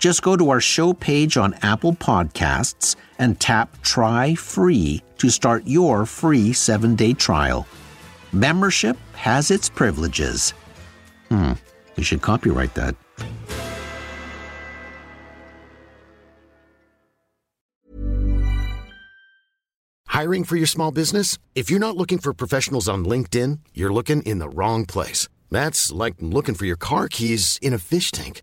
Just go to our show page on Apple Podcasts and tap Try Free to start your free seven day trial. Membership has its privileges. Hmm, you should copyright that. Hiring for your small business? If you're not looking for professionals on LinkedIn, you're looking in the wrong place. That's like looking for your car keys in a fish tank.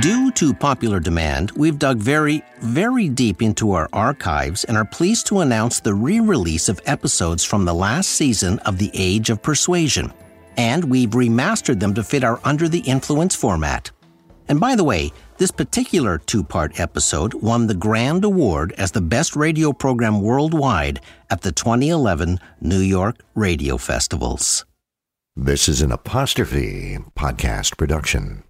Due to popular demand, we've dug very, very deep into our archives and are pleased to announce the re release of episodes from the last season of The Age of Persuasion. And we've remastered them to fit our Under the Influence format. And by the way, this particular two part episode won the Grand Award as the best radio program worldwide at the 2011 New York Radio Festivals. This is an apostrophe podcast production.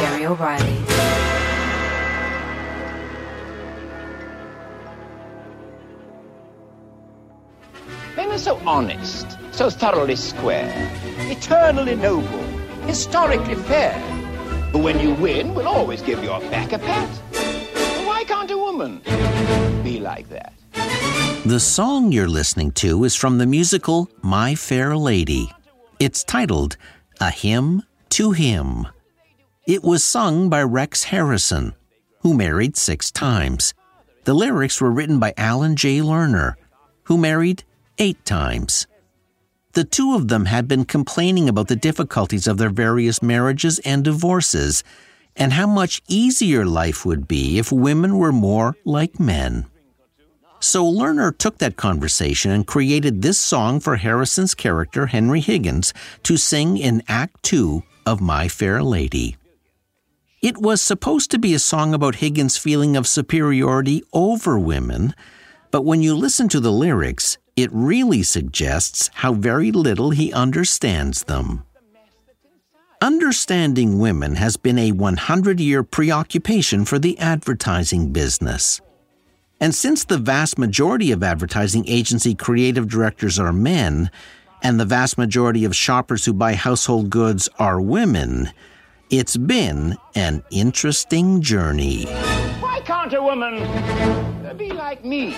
Terry O'Reilly. Men are so honest, so thoroughly square, eternally noble, historically fair. But when you win, we'll always give your back a pat. Why can't a woman be like that? The song you're listening to is from the musical My Fair Lady. It's titled A Hymn to Him. It was sung by Rex Harrison, who married six times. The lyrics were written by Alan J. Lerner, who married eight times. The two of them had been complaining about the difficulties of their various marriages and divorces, and how much easier life would be if women were more like men. So Lerner took that conversation and created this song for Harrison's character, Henry Higgins, to sing in Act Two of My Fair Lady. It was supposed to be a song about Higgins' feeling of superiority over women, but when you listen to the lyrics, it really suggests how very little he understands them. Understanding women has been a 100 year preoccupation for the advertising business. And since the vast majority of advertising agency creative directors are men, and the vast majority of shoppers who buy household goods are women, it's been an interesting journey. Why can't a woman be like me?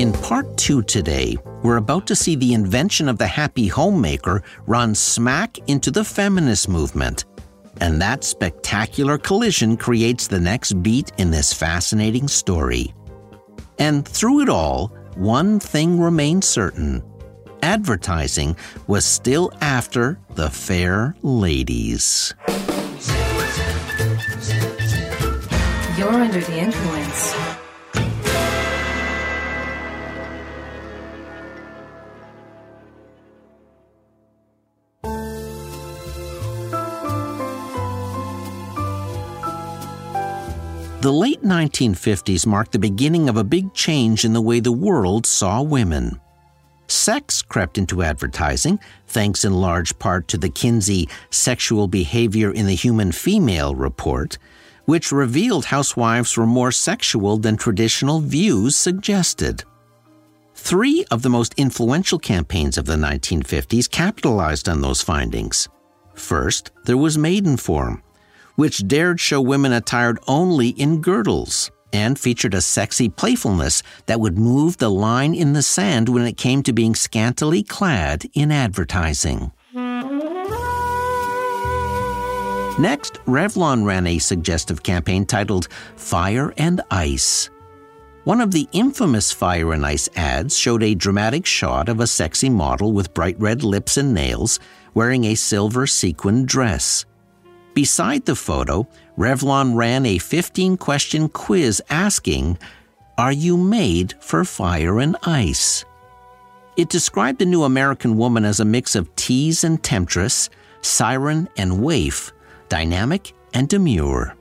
In part two today, we're about to see the invention of the happy homemaker run smack into the feminist movement. And that spectacular collision creates the next beat in this fascinating story. And through it all, one thing remained certain advertising was still after the fair ladies. You're under the influence. The late 1950s marked the beginning of a big change in the way the world saw women. Sex crept into advertising, thanks in large part to the Kinsey Sexual Behavior in the Human Female report, which revealed housewives were more sexual than traditional views suggested. Three of the most influential campaigns of the 1950s capitalized on those findings. First, there was Maidenform, which dared show women attired only in girdles and featured a sexy playfulness that would move the line in the sand when it came to being scantily clad in advertising. Next, Revlon ran a suggestive campaign titled Fire and Ice. One of the infamous Fire and Ice ads showed a dramatic shot of a sexy model with bright red lips and nails wearing a silver sequined dress. Beside the photo, Revlon ran a 15 question quiz asking, Are you made for fire and ice? It described the new American woman as a mix of tease and temptress, siren and waif, dynamic and demure.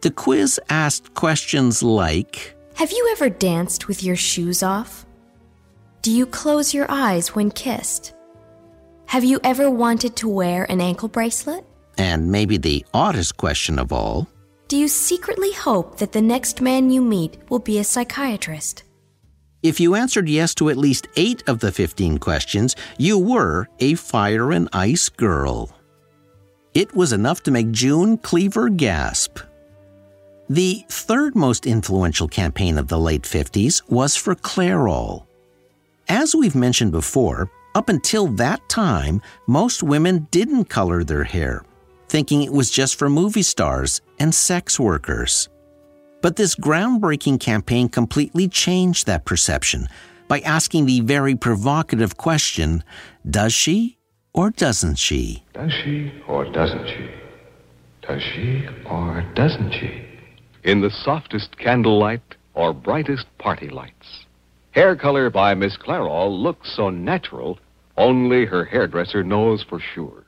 The quiz asked questions like Have you ever danced with your shoes off? Do you close your eyes when kissed? Have you ever wanted to wear an ankle bracelet? And maybe the oddest question of all Do you secretly hope that the next man you meet will be a psychiatrist? if you answered yes to at least eight of the 15 questions, you were a fire and ice girl. It was enough to make June Cleaver gasp. The third most influential campaign of the late 50s was for Clairol. As we've mentioned before, up until that time, most women didn't color their hair, thinking it was just for movie stars and sex workers. But this groundbreaking campaign completely changed that perception by asking the very provocative question Does she or doesn't she? Does she or doesn't she? Does she or doesn't she? In the softest candlelight or brightest party lights. Hair color by Miss Clairol looks so natural, only her hairdresser knows for sure.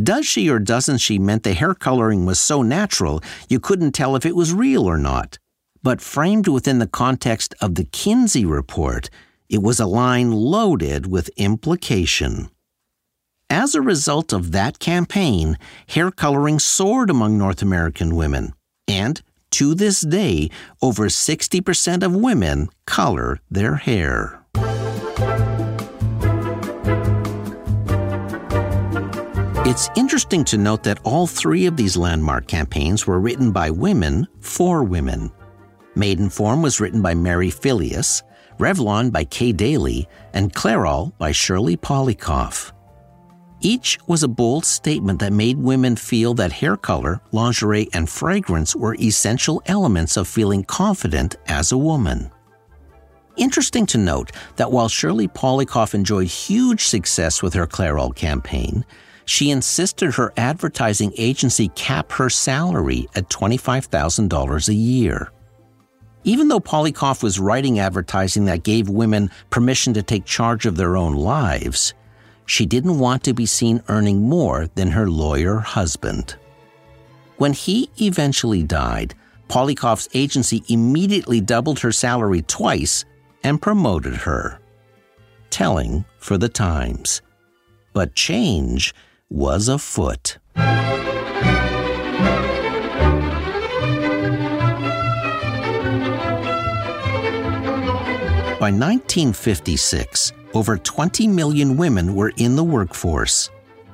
Does she or doesn't she meant the hair coloring was so natural you couldn't tell if it was real or not. But framed within the context of the Kinsey report, it was a line loaded with implication. As a result of that campaign, hair coloring soared among North American women, and to this day, over 60% of women color their hair. It's interesting to note that all three of these landmark campaigns were written by women for women. Maidenform was written by Mary Fillius, Revlon by Kay Daly, and Clairol by Shirley Polykoff. Each was a bold statement that made women feel that hair color, lingerie, and fragrance were essential elements of feeling confident as a woman. Interesting to note that while Shirley Polykoff enjoyed huge success with her Clairol campaign, she insisted her advertising agency cap her salary at $25,000 a year. Even though Polykoff was writing advertising that gave women permission to take charge of their own lives, she didn't want to be seen earning more than her lawyer husband. When he eventually died, Polykoff's agency immediately doubled her salary twice and promoted her. Telling for the times. But change was afoot. By 1956, over 20 million women were in the workforce.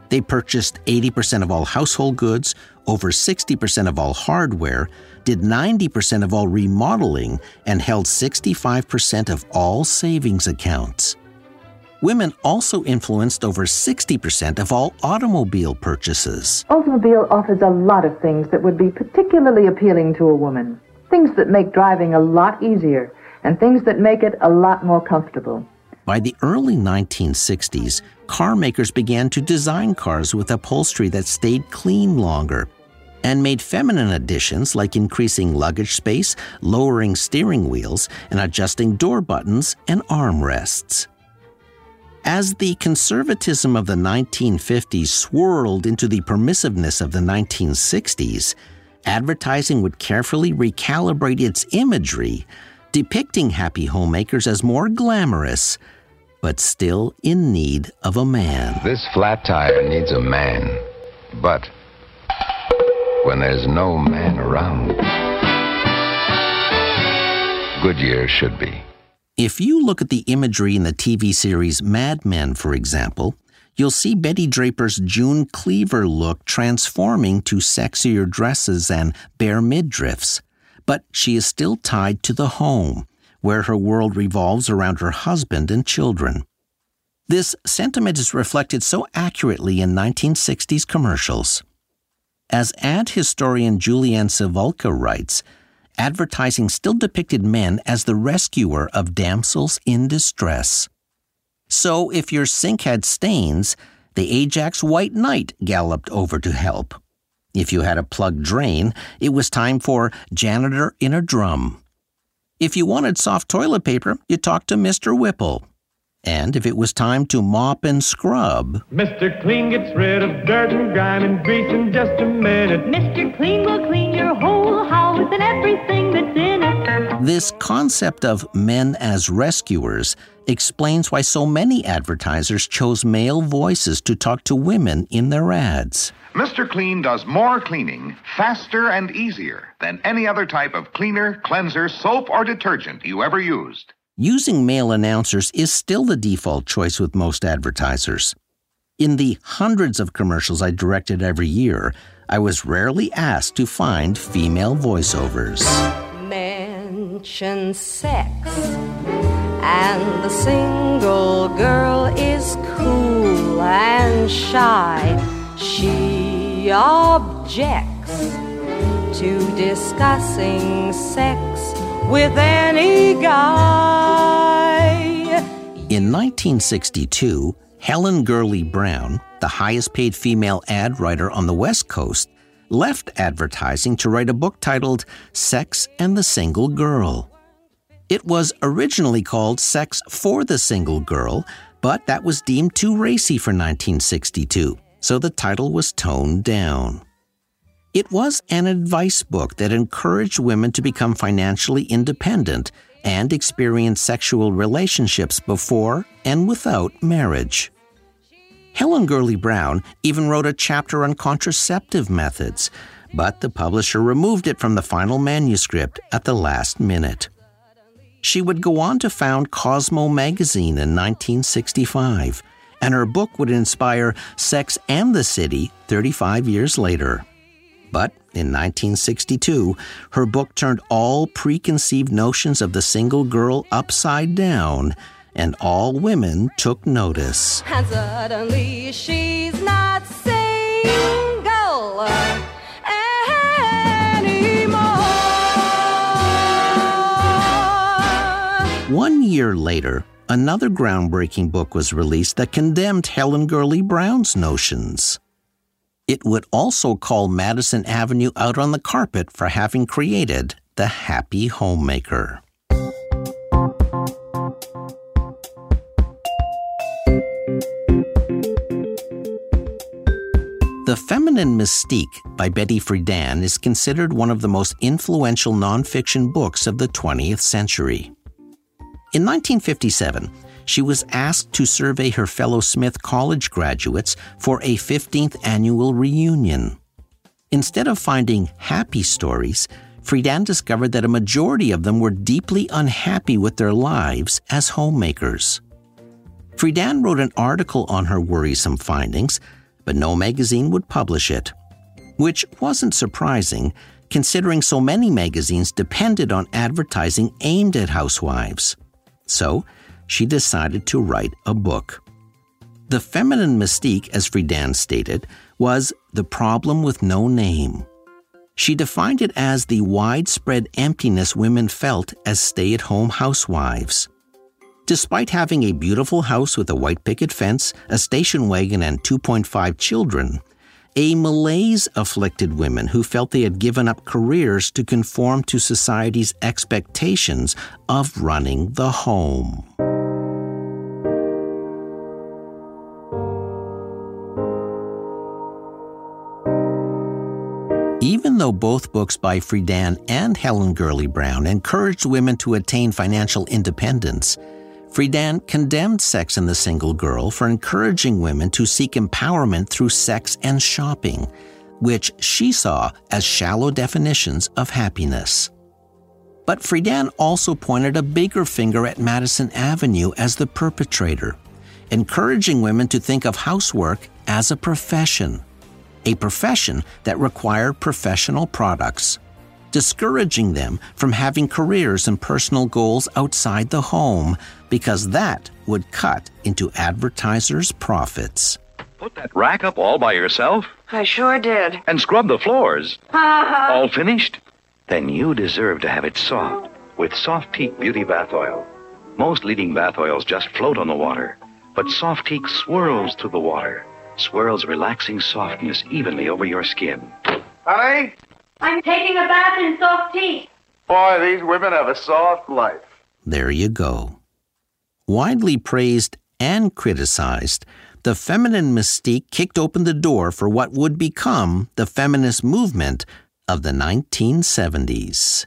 They purchased 80% of all household goods, over 60% of all hardware, did 90% of all remodeling, and held 65% of all savings accounts. Women also influenced over 60% of all automobile purchases. Automobile offers a lot of things that would be particularly appealing to a woman. Things that make driving a lot easier and things that make it a lot more comfortable. By the early 1960s, car makers began to design cars with upholstery that stayed clean longer and made feminine additions like increasing luggage space, lowering steering wheels, and adjusting door buttons and armrests. As the conservatism of the 1950s swirled into the permissiveness of the 1960s, advertising would carefully recalibrate its imagery, depicting happy homemakers as more glamorous but still in need of a man. This flat tire needs a man, but when there's no man around, Goodyear should be. If you look at the imagery in the TV series Mad Men, for example, you'll see Betty Draper's June Cleaver look transforming to sexier dresses and bare midriffs. But she is still tied to the home where her world revolves around her husband and children. This sentiment is reflected so accurately in 1960s commercials. As ad historian Julianne Cibulka writes, advertising still depicted men as the rescuer of damsels in distress. So if your sink had stains, the Ajax White Knight galloped over to help. If you had a plugged drain, it was time for janitor in a drum. If you wanted soft toilet paper, you talked to Mr. Whipple. And if it was time to mop and scrub, Mr. Clean gets rid of dirt and grime and grease in just a minute. Mr. Clean will clean your whole house and everything that's in it. this concept of men as rescuers explains why so many advertisers chose male voices to talk to women in their ads. Mr. Clean does more cleaning faster and easier than any other type of cleaner, cleanser, soap, or detergent you ever used. Using male announcers is still the default choice with most advertisers. In the hundreds of commercials I directed every year, I was rarely asked to find female voiceovers. Mention sex, and the single girl is cool and shy. She objects to discussing sex with any guy. In 1962, Helen Gurley Brown, the highest paid female ad writer on the West Coast, left advertising to write a book titled Sex and the Single Girl. It was originally called Sex for the Single Girl, but that was deemed too racy for 1962, so the title was toned down. It was an advice book that encouraged women to become financially independent and experience sexual relationships before and without marriage. Helen Gurley Brown even wrote a chapter on contraceptive methods, but the publisher removed it from the final manuscript at the last minute. She would go on to found Cosmo magazine in 1965, and her book would inspire Sex and the City 35 years later. But in 1962, her book turned all preconceived notions of the single girl upside down, and all women took notice. And suddenly she's not single anymore. One year later, another groundbreaking book was released that condemned Helen Gurley Brown's notions. It would also call Madison Avenue out on the carpet for having created the happy homemaker. The Feminine Mystique by Betty Friedan is considered one of the most influential nonfiction books of the 20th century. In 1957, she was asked to survey her fellow Smith College graduates for a 15th annual reunion. Instead of finding happy stories, Friedan discovered that a majority of them were deeply unhappy with their lives as homemakers. Friedan wrote an article on her worrisome findings but no magazine would publish it. Which wasn't surprising, considering so many magazines depended on advertising aimed at housewives. So, she decided to write a book. The feminine mystique, as Friedan stated, was the problem with no name. She defined it as the widespread emptiness women felt as stay at home housewives. Despite having a beautiful house with a white picket fence, a station wagon, and 2.5 children, a malaise afflicted women who felt they had given up careers to conform to society's expectations of running the home. Even though both books by Friedan and Helen Gurley Brown encouraged women to attain financial independence, Friedan condemned Sex and the Single Girl for encouraging women to seek empowerment through sex and shopping, which she saw as shallow definitions of happiness. But Friedan also pointed a bigger finger at Madison Avenue as the perpetrator, encouraging women to think of housework as a profession, a profession that required professional products, discouraging them from having careers and personal goals outside the home because that would cut into advertisers' profits. Put that rack up all by yourself? I sure did. And scrub the floors? Ha uh-huh. all finished? Then you deserve to have it soft with Softique Beauty Bath Oil. Most leading bath oils just float on the water, but Softique swirls through the water, swirls relaxing softness evenly over your skin. Honey? I'm taking a bath in soft tea. Boy, these women have a soft life. There you go. Widely praised and criticized, the feminine mystique kicked open the door for what would become the feminist movement of the 1970s.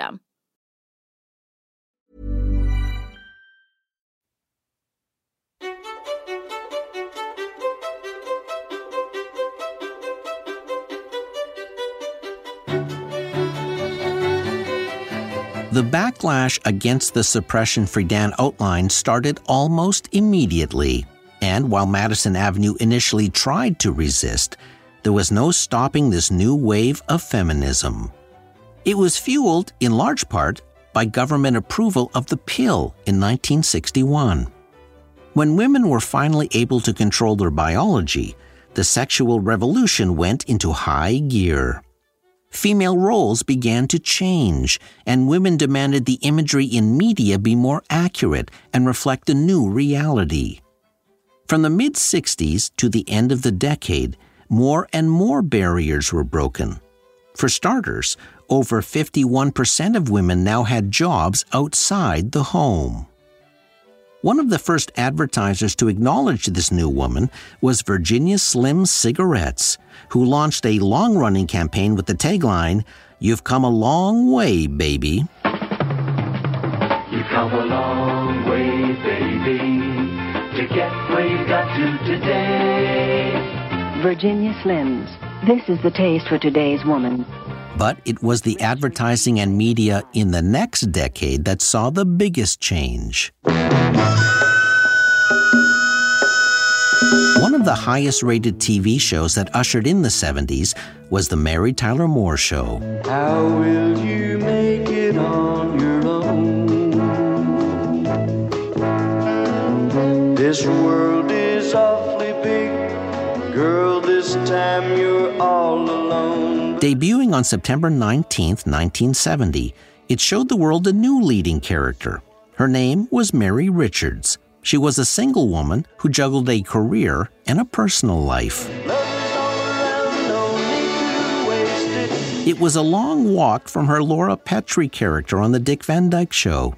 The backlash against the suppression Friedan outlined started almost immediately, and while Madison Avenue initially tried to resist, there was no stopping this new wave of feminism. It was fueled, in large part, by government approval of the pill in 1961. When women were finally able to control their biology, the sexual revolution went into high gear. Female roles began to change, and women demanded the imagery in media be more accurate and reflect a new reality. From the mid 60s to the end of the decade, more and more barriers were broken. For starters, over 51% of women now had jobs outside the home. One of the first advertisers to acknowledge this new woman was Virginia Slim Cigarettes, who launched a long running campaign with the tagline, You've come a long way, baby. You've come a long way, baby, to get where you got to today. Virginia Slims. This is the taste for today's woman. But it was the advertising and media in the next decade that saw the biggest change. One of the highest rated TV shows that ushered in the 70s was The Mary Tyler Moore Show. How will you make it on your own? This world is awfully big. Girl, this time you're all alone. Debuting on September 19, 1970, it showed the world a new leading character. Her name was Mary Richards. She was a single woman who juggled a career and a personal life. It was a long walk from her Laura Petrie character on The Dick Van Dyke Show.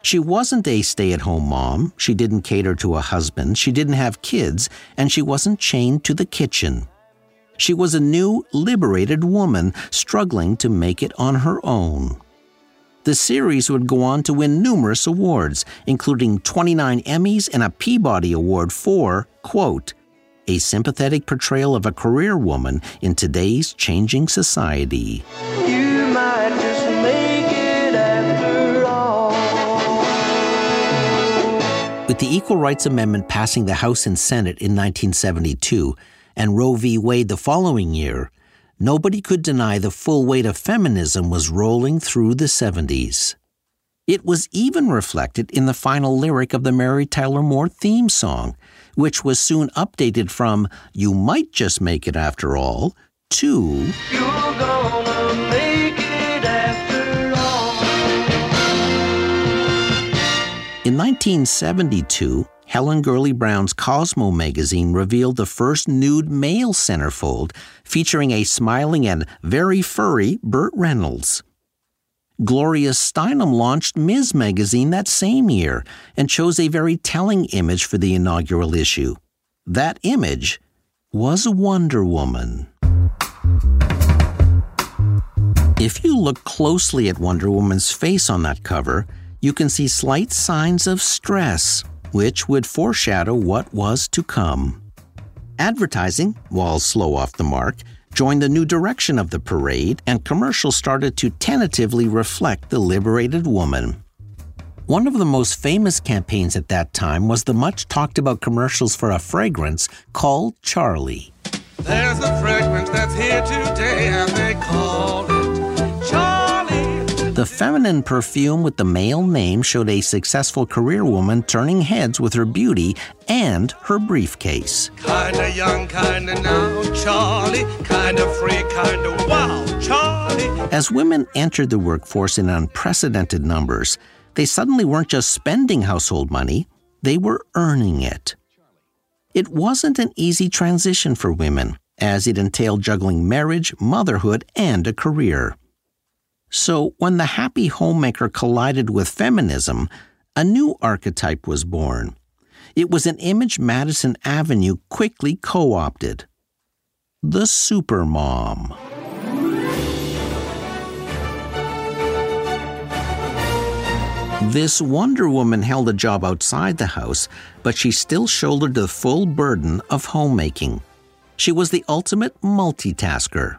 She wasn't a stay at home mom, she didn't cater to a husband, she didn't have kids, and she wasn't chained to the kitchen. She was a new, liberated woman struggling to make it on her own. The series would go on to win numerous awards, including 29 Emmys and a Peabody Award for, quote, a sympathetic portrayal of a career woman in today's changing society. You might just make it after all. With the Equal Rights Amendment passing the House and Senate in 1972 and Roe v. Wade the following year, nobody could deny the full weight of feminism was rolling through the 70s. It was even reflected in the final lyric of the Mary Tyler Moore theme song, which was soon updated from You Might Just Make It After All to You're gonna make it after all. In 1972, Helen Gurley Brown's Cosmo magazine revealed the first nude male centerfold featuring a smiling and very furry Burt Reynolds. Gloria Steinem launched Ms. magazine that same year and chose a very telling image for the inaugural issue. That image was Wonder Woman. If you look closely at Wonder Woman's face on that cover, you can see slight signs of stress, which would foreshadow what was to come. Advertising, while slow off the mark, joined the new direction of the parade, and commercials started to tentatively reflect the liberated woman. One of the most famous campaigns at that time was the much talked about commercials for a fragrance called Charlie. There's a fragrance that's here today, and they call it. The feminine perfume with the male name showed a successful career woman turning heads with her beauty and her briefcase. Kinda young, kinda now, Charlie. Kinda free, kinda wild, Charlie. As women entered the workforce in unprecedented numbers, they suddenly weren't just spending household money, they were earning it. It wasn't an easy transition for women, as it entailed juggling marriage, motherhood, and a career. So, when the happy homemaker collided with feminism, a new archetype was born. It was an image Madison Avenue quickly co opted the supermom. This Wonder Woman held a job outside the house, but she still shouldered the full burden of homemaking. She was the ultimate multitasker.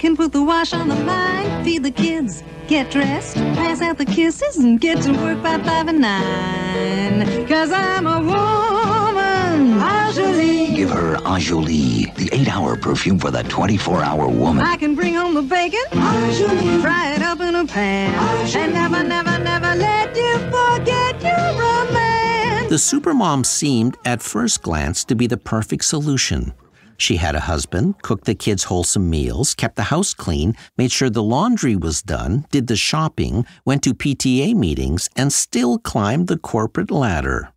I can put the wash on the line, feed the kids, get dressed, pass out the kisses, and get to work by five and nine. Cause I'm a woman, Enjoli. Give her Enjoli, the eight hour perfume for the 24 hour woman. I can bring home the bacon, Enjoli. Fry it up in a pan, and never, never, never let you forget your romance. The supermom seemed, at first glance, to be the perfect solution. She had a husband, cooked the kids wholesome meals, kept the house clean, made sure the laundry was done, did the shopping, went to PTA meetings, and still climbed the corporate ladder.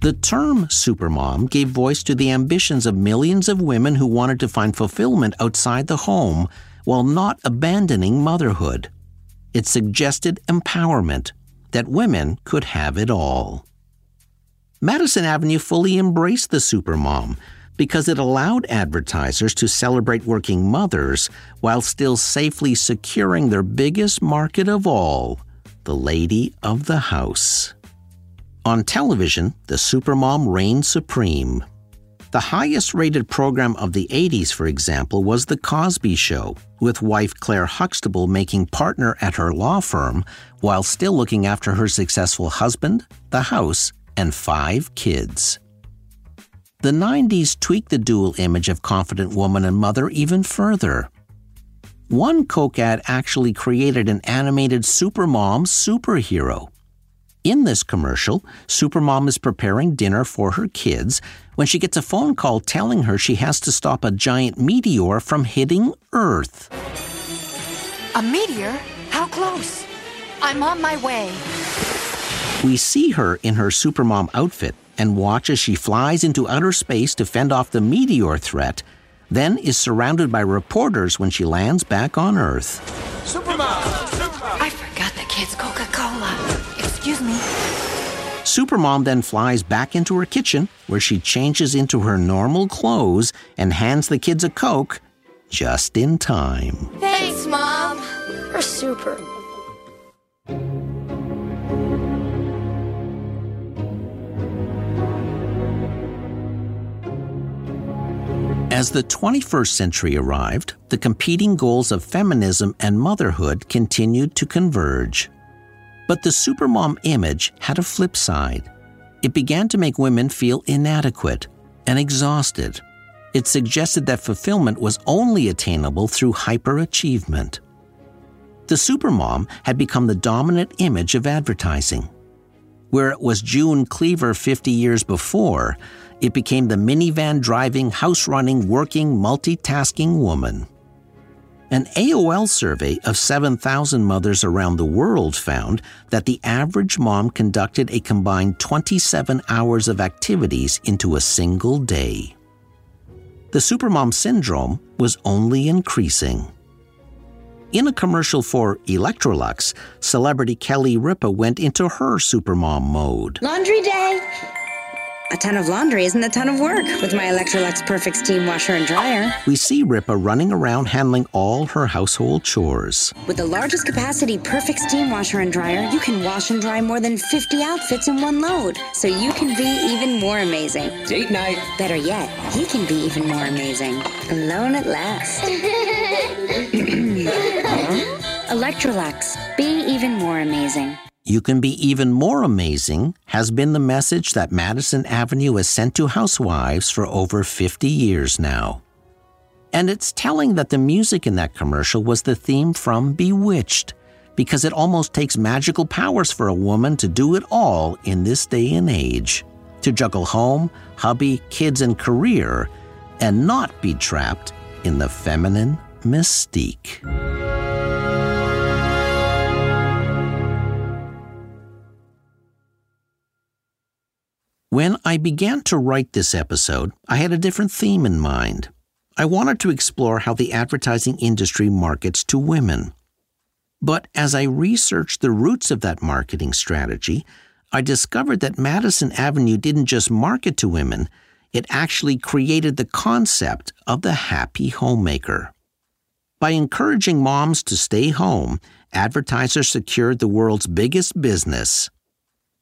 The term supermom gave voice to the ambitions of millions of women who wanted to find fulfillment outside the home while not abandoning motherhood. It suggested empowerment, that women could have it all. Madison Avenue fully embraced the supermom because it allowed advertisers to celebrate working mothers while still safely securing their biggest market of all, the lady of the house. On television, the supermom reigned supreme. The highest rated program of the 80s, for example, was The Cosby Show, with wife Claire Huxtable making partner at her law firm while still looking after her successful husband, the house, and five kids. The 90s tweaked the dual image of confident woman and mother even further. One Coke ad actually created an animated supermom superhero. In this commercial, Supermom is preparing dinner for her kids when she gets a phone call telling her she has to stop a giant meteor from hitting Earth. A meteor? How close? I'm on my way. We see her in her Supermom outfit and watch as she flies into outer space to fend off the meteor threat, then is surrounded by reporters when she lands back on Earth. Supermom! I forgot the kids' Coca Cola. Excuse me. Supermom then flies back into her kitchen, where she changes into her normal clothes and hands the kids a Coke just in time. Thanks, Mom. You're super. As the 21st century arrived, the competing goals of feminism and motherhood continued to converge. But the supermom image had a flip side. It began to make women feel inadequate and exhausted. It suggested that fulfillment was only attainable through hyperachievement. The supermom had become the dominant image of advertising. Where it was June Cleaver 50 years before, it became the minivan driving, house running, working, multitasking woman. An AOL survey of 7,000 mothers around the world found that the average mom conducted a combined 27 hours of activities into a single day. The supermom syndrome was only increasing. In a commercial for Electrolux, celebrity Kelly Ripa went into her supermom mode. Laundry day. A ton of laundry isn't a ton of work with my Electrolux Perfect Steam Washer and Dryer. We see Ripa running around handling all her household chores. With the largest capacity Perfect Steam Washer and Dryer, you can wash and dry more than 50 outfits in one load. So you can be even more amazing. Date night. Better yet, he can be even more amazing. Alone at last. Electrolux. Be even more amazing. You can be even more amazing has been the message that Madison Avenue has sent to housewives for over 50 years now. And it's telling that the music in that commercial was the theme from Bewitched, because it almost takes magical powers for a woman to do it all in this day and age to juggle home, hubby, kids, and career, and not be trapped in the feminine mystique. When I began to write this episode, I had a different theme in mind. I wanted to explore how the advertising industry markets to women. But as I researched the roots of that marketing strategy, I discovered that Madison Avenue didn't just market to women, it actually created the concept of the happy homemaker. By encouraging moms to stay home, advertisers secured the world's biggest business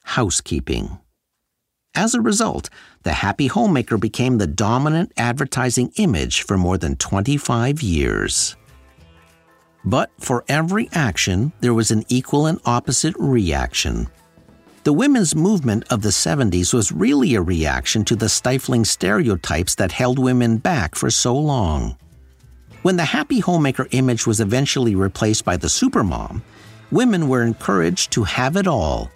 housekeeping. As a result, the happy homemaker became the dominant advertising image for more than 25 years. But for every action, there was an equal and opposite reaction. The women's movement of the 70s was really a reaction to the stifling stereotypes that held women back for so long. When the happy homemaker image was eventually replaced by the supermom, women were encouraged to have it all.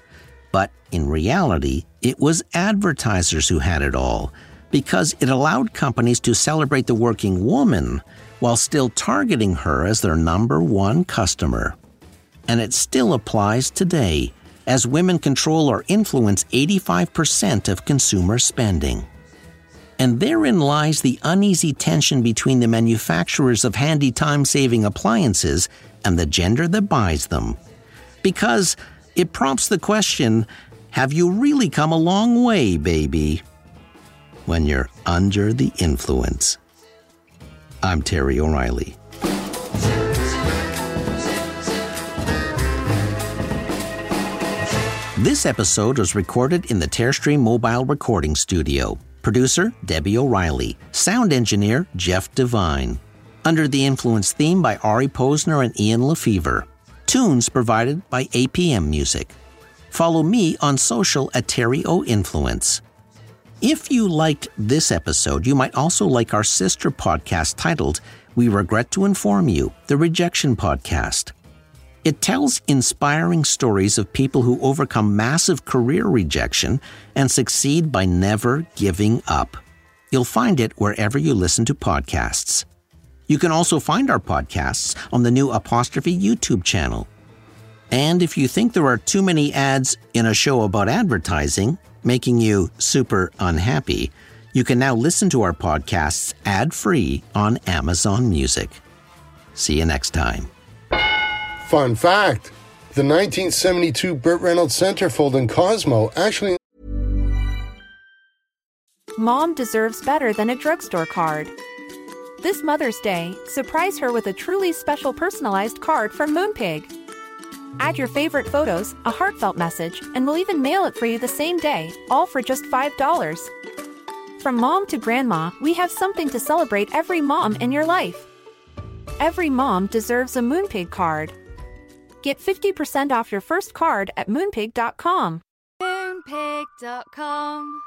But in reality, it was advertisers who had it all, because it allowed companies to celebrate the working woman while still targeting her as their number one customer. And it still applies today, as women control or influence 85% of consumer spending. And therein lies the uneasy tension between the manufacturers of handy time saving appliances and the gender that buys them. Because it prompts the question have you really come a long way, baby? When you're under the influence. I'm Terry O'Reilly. This episode was recorded in the Tearstream Mobile Recording Studio. Producer Debbie O'Reilly. Sound engineer Jeff Devine. Under the Influence theme by Ari Posner and Ian LeFeuvre. Tunes provided by APM Music. Follow me on social at Terry O Influence. If you liked this episode, you might also like our sister podcast titled We Regret to Inform You, the Rejection Podcast. It tells inspiring stories of people who overcome massive career rejection and succeed by never giving up. You'll find it wherever you listen to podcasts. You can also find our podcasts on the new Apostrophe YouTube channel. And if you think there are too many ads in a show about advertising, making you super unhappy, you can now listen to our podcasts ad free on Amazon Music. See you next time. Fun fact the 1972 Burt Reynolds centerfold in Cosmo actually. Mom deserves better than a drugstore card. This Mother's Day, surprise her with a truly special personalized card from Moonpig. Add your favorite photos, a heartfelt message, and we'll even mail it for you the same day, all for just $5. From mom to grandma, we have something to celebrate every mom in your life. Every mom deserves a Moonpig card. Get 50% off your first card at moonpig.com. Moonpig.com.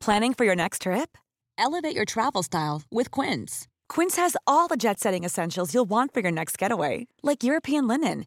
Planning for your next trip? Elevate your travel style with Quince. Quince has all the jet setting essentials you'll want for your next getaway, like European linen,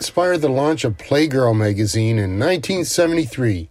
Inspired the launch of Playgirl magazine in 1973.